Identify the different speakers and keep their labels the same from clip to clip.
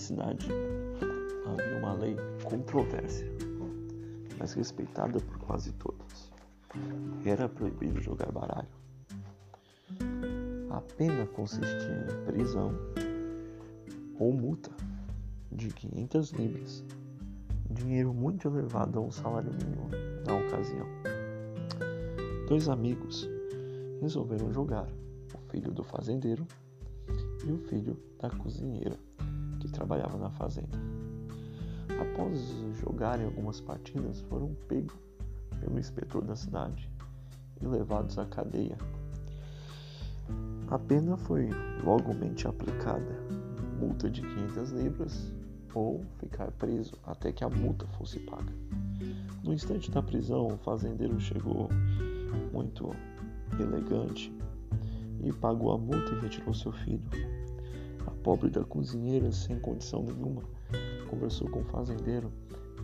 Speaker 1: cidade havia uma lei controversa, mas respeitada por quase todos. Era proibido jogar baralho. A pena consistia em prisão ou multa de 500 libras, dinheiro muito elevado a um salário mínimo na ocasião. Dois amigos resolveram jogar, o filho do fazendeiro e o filho da cozinheira trabalhava na fazenda. Após jogarem algumas partidas, foram pegos pelo inspetor da cidade e levados à cadeia. A pena foi logomente aplicada, multa de 500 libras ou ficar preso até que a multa fosse paga. No instante da prisão, o fazendeiro chegou muito elegante e pagou a multa e retirou seu filho. Pobre da cozinheira, sem condição nenhuma, conversou com o fazendeiro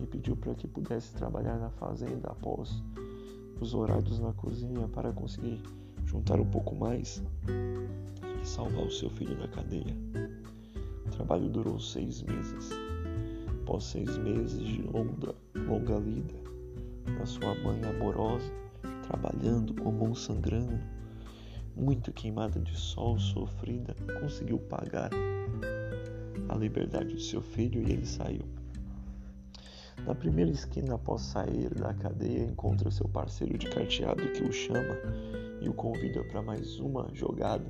Speaker 1: e pediu para que pudesse trabalhar na fazenda após os horários na cozinha para conseguir juntar um pouco mais e salvar o seu filho da cadeia. O trabalho durou seis meses. Após seis meses de longa, longa lida da sua mãe amorosa, trabalhando com a mão sangrando, muito queimada de sol, sofrida, conseguiu pagar a liberdade de seu filho e ele saiu. Na primeira esquina, após sair da cadeia, encontra seu parceiro de carteado que o chama e o convida para mais uma jogada.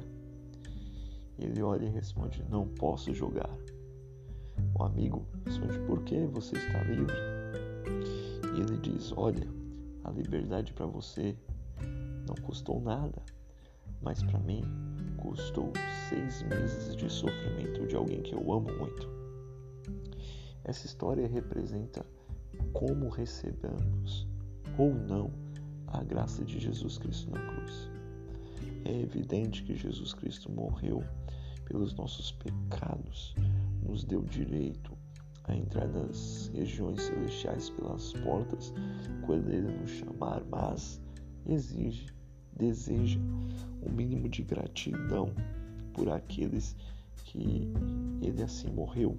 Speaker 1: Ele olha e responde: Não posso jogar. O amigo responde: Por que você está livre? E ele diz: Olha, a liberdade para você não custou nada mas para mim custou seis meses de sofrimento de alguém que eu amo muito. Essa história representa como recebemos ou não a graça de Jesus Cristo na cruz. É evidente que Jesus Cristo morreu pelos nossos pecados, nos deu direito a entrar nas regiões celestiais pelas portas quando Ele nos chamar, mas exige deseja o um mínimo de gratidão por aqueles que ele assim morreu.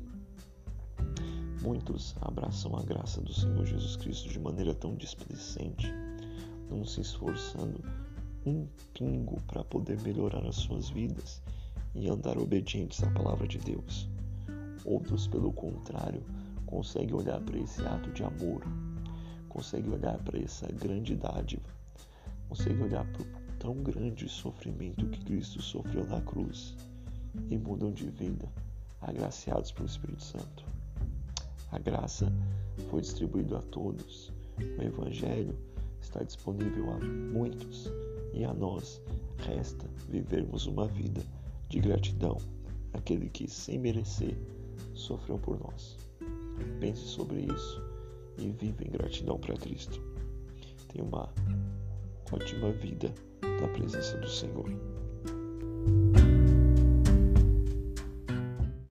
Speaker 1: Muitos abraçam a graça do Senhor Jesus Cristo de maneira tão displicente, não se esforçando um pingo para poder melhorar as suas vidas e andar obedientes à palavra de Deus. Outros, pelo contrário, conseguem olhar para esse ato de amor, conseguem olhar para essa grande dádiva consegue olhar para o tão grande sofrimento que Cristo sofreu na cruz e mudam de vida, agraciados pelo Espírito Santo. A graça foi distribuída a todos. O Evangelho está disponível a muitos e a nós resta vivermos uma vida de gratidão àquele que, sem merecer, sofreu por nós. Pense sobre isso e viva em gratidão para Cristo. Tenha uma ótima vida na presença do Senhor.